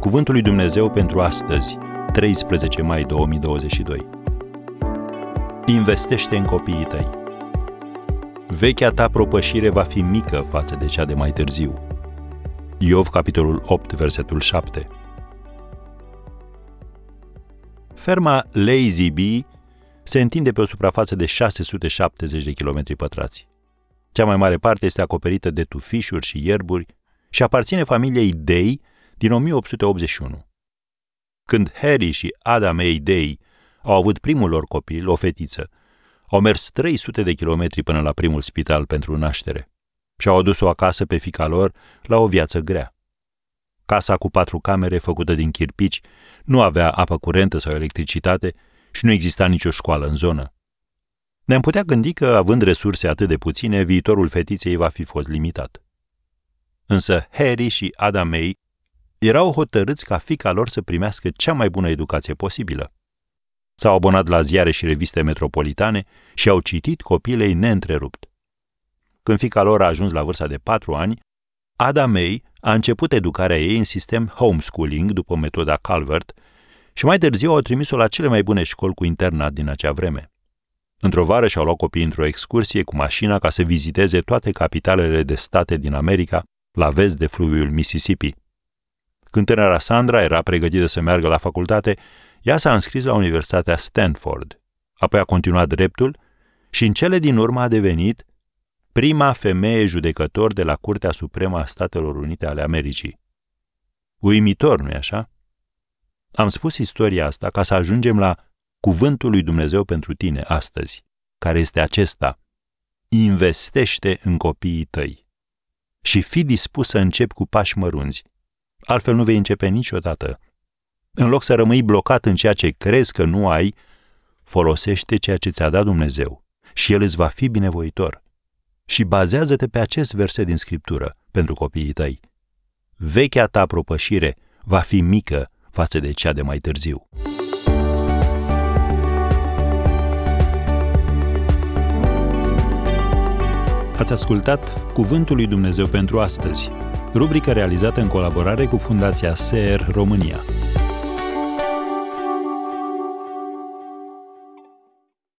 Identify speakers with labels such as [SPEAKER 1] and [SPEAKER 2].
[SPEAKER 1] Cuvântul lui Dumnezeu pentru astăzi, 13 mai 2022. Investește în copiii tăi. Vechea ta propășire va fi mică față de cea de mai târziu. Iov, capitolul 8, versetul 7. Ferma Lazy Bee se întinde pe o suprafață de 670 de km pătrați. Cea mai mare parte este acoperită de tufișuri și ierburi și aparține familiei Day din 1881. Când Harry și Ada May Day au avut primul lor copil, o fetiță, au mers 300 de kilometri până la primul spital pentru naștere și au adus-o acasă pe fica lor la o viață grea. Casa cu patru camere, făcută din chirpici, nu avea apă curentă sau electricitate și nu exista nicio școală în zonă. Ne-am putea gândi că, având resurse atât de puține, viitorul fetiței va fi fost limitat. Însă Harry și Ada May erau hotărâți ca fica lor să primească cea mai bună educație posibilă. S-au abonat la ziare și reviste metropolitane și au citit copilei neîntrerupt. Când fica lor a ajuns la vârsta de patru ani, Ada May a început educarea ei în sistem homeschooling după metoda Calvert și mai târziu au trimis-o la cele mai bune școli cu internat din acea vreme. Într-o vară și-au luat copiii într-o excursie cu mașina ca să viziteze toate capitalele de state din America la vest de fluviul Mississippi. Când tânăra Sandra era pregătită să meargă la facultate, ea s-a înscris la Universitatea Stanford. Apoi a continuat dreptul și în cele din urmă a devenit prima femeie judecător de la Curtea Supremă a Statelor Unite ale Americii. Uimitor, nu-i așa? Am spus istoria asta ca să ajungem la cuvântul lui Dumnezeu pentru tine astăzi, care este acesta. Investește în copiii tăi și fi dispus să începi cu pași mărunți. Altfel nu vei începe niciodată. În loc să rămâi blocat în ceea ce crezi că nu ai, folosește ceea ce ți-a dat Dumnezeu și El îți va fi binevoitor. Și bazează-te pe acest verset din Scriptură pentru copiii tăi. Vechea ta propășire va fi mică față de cea de mai târziu. Ați ascultat Cuvântul lui Dumnezeu pentru astăzi, rubrica realizată în colaborare cu Fundația SER România.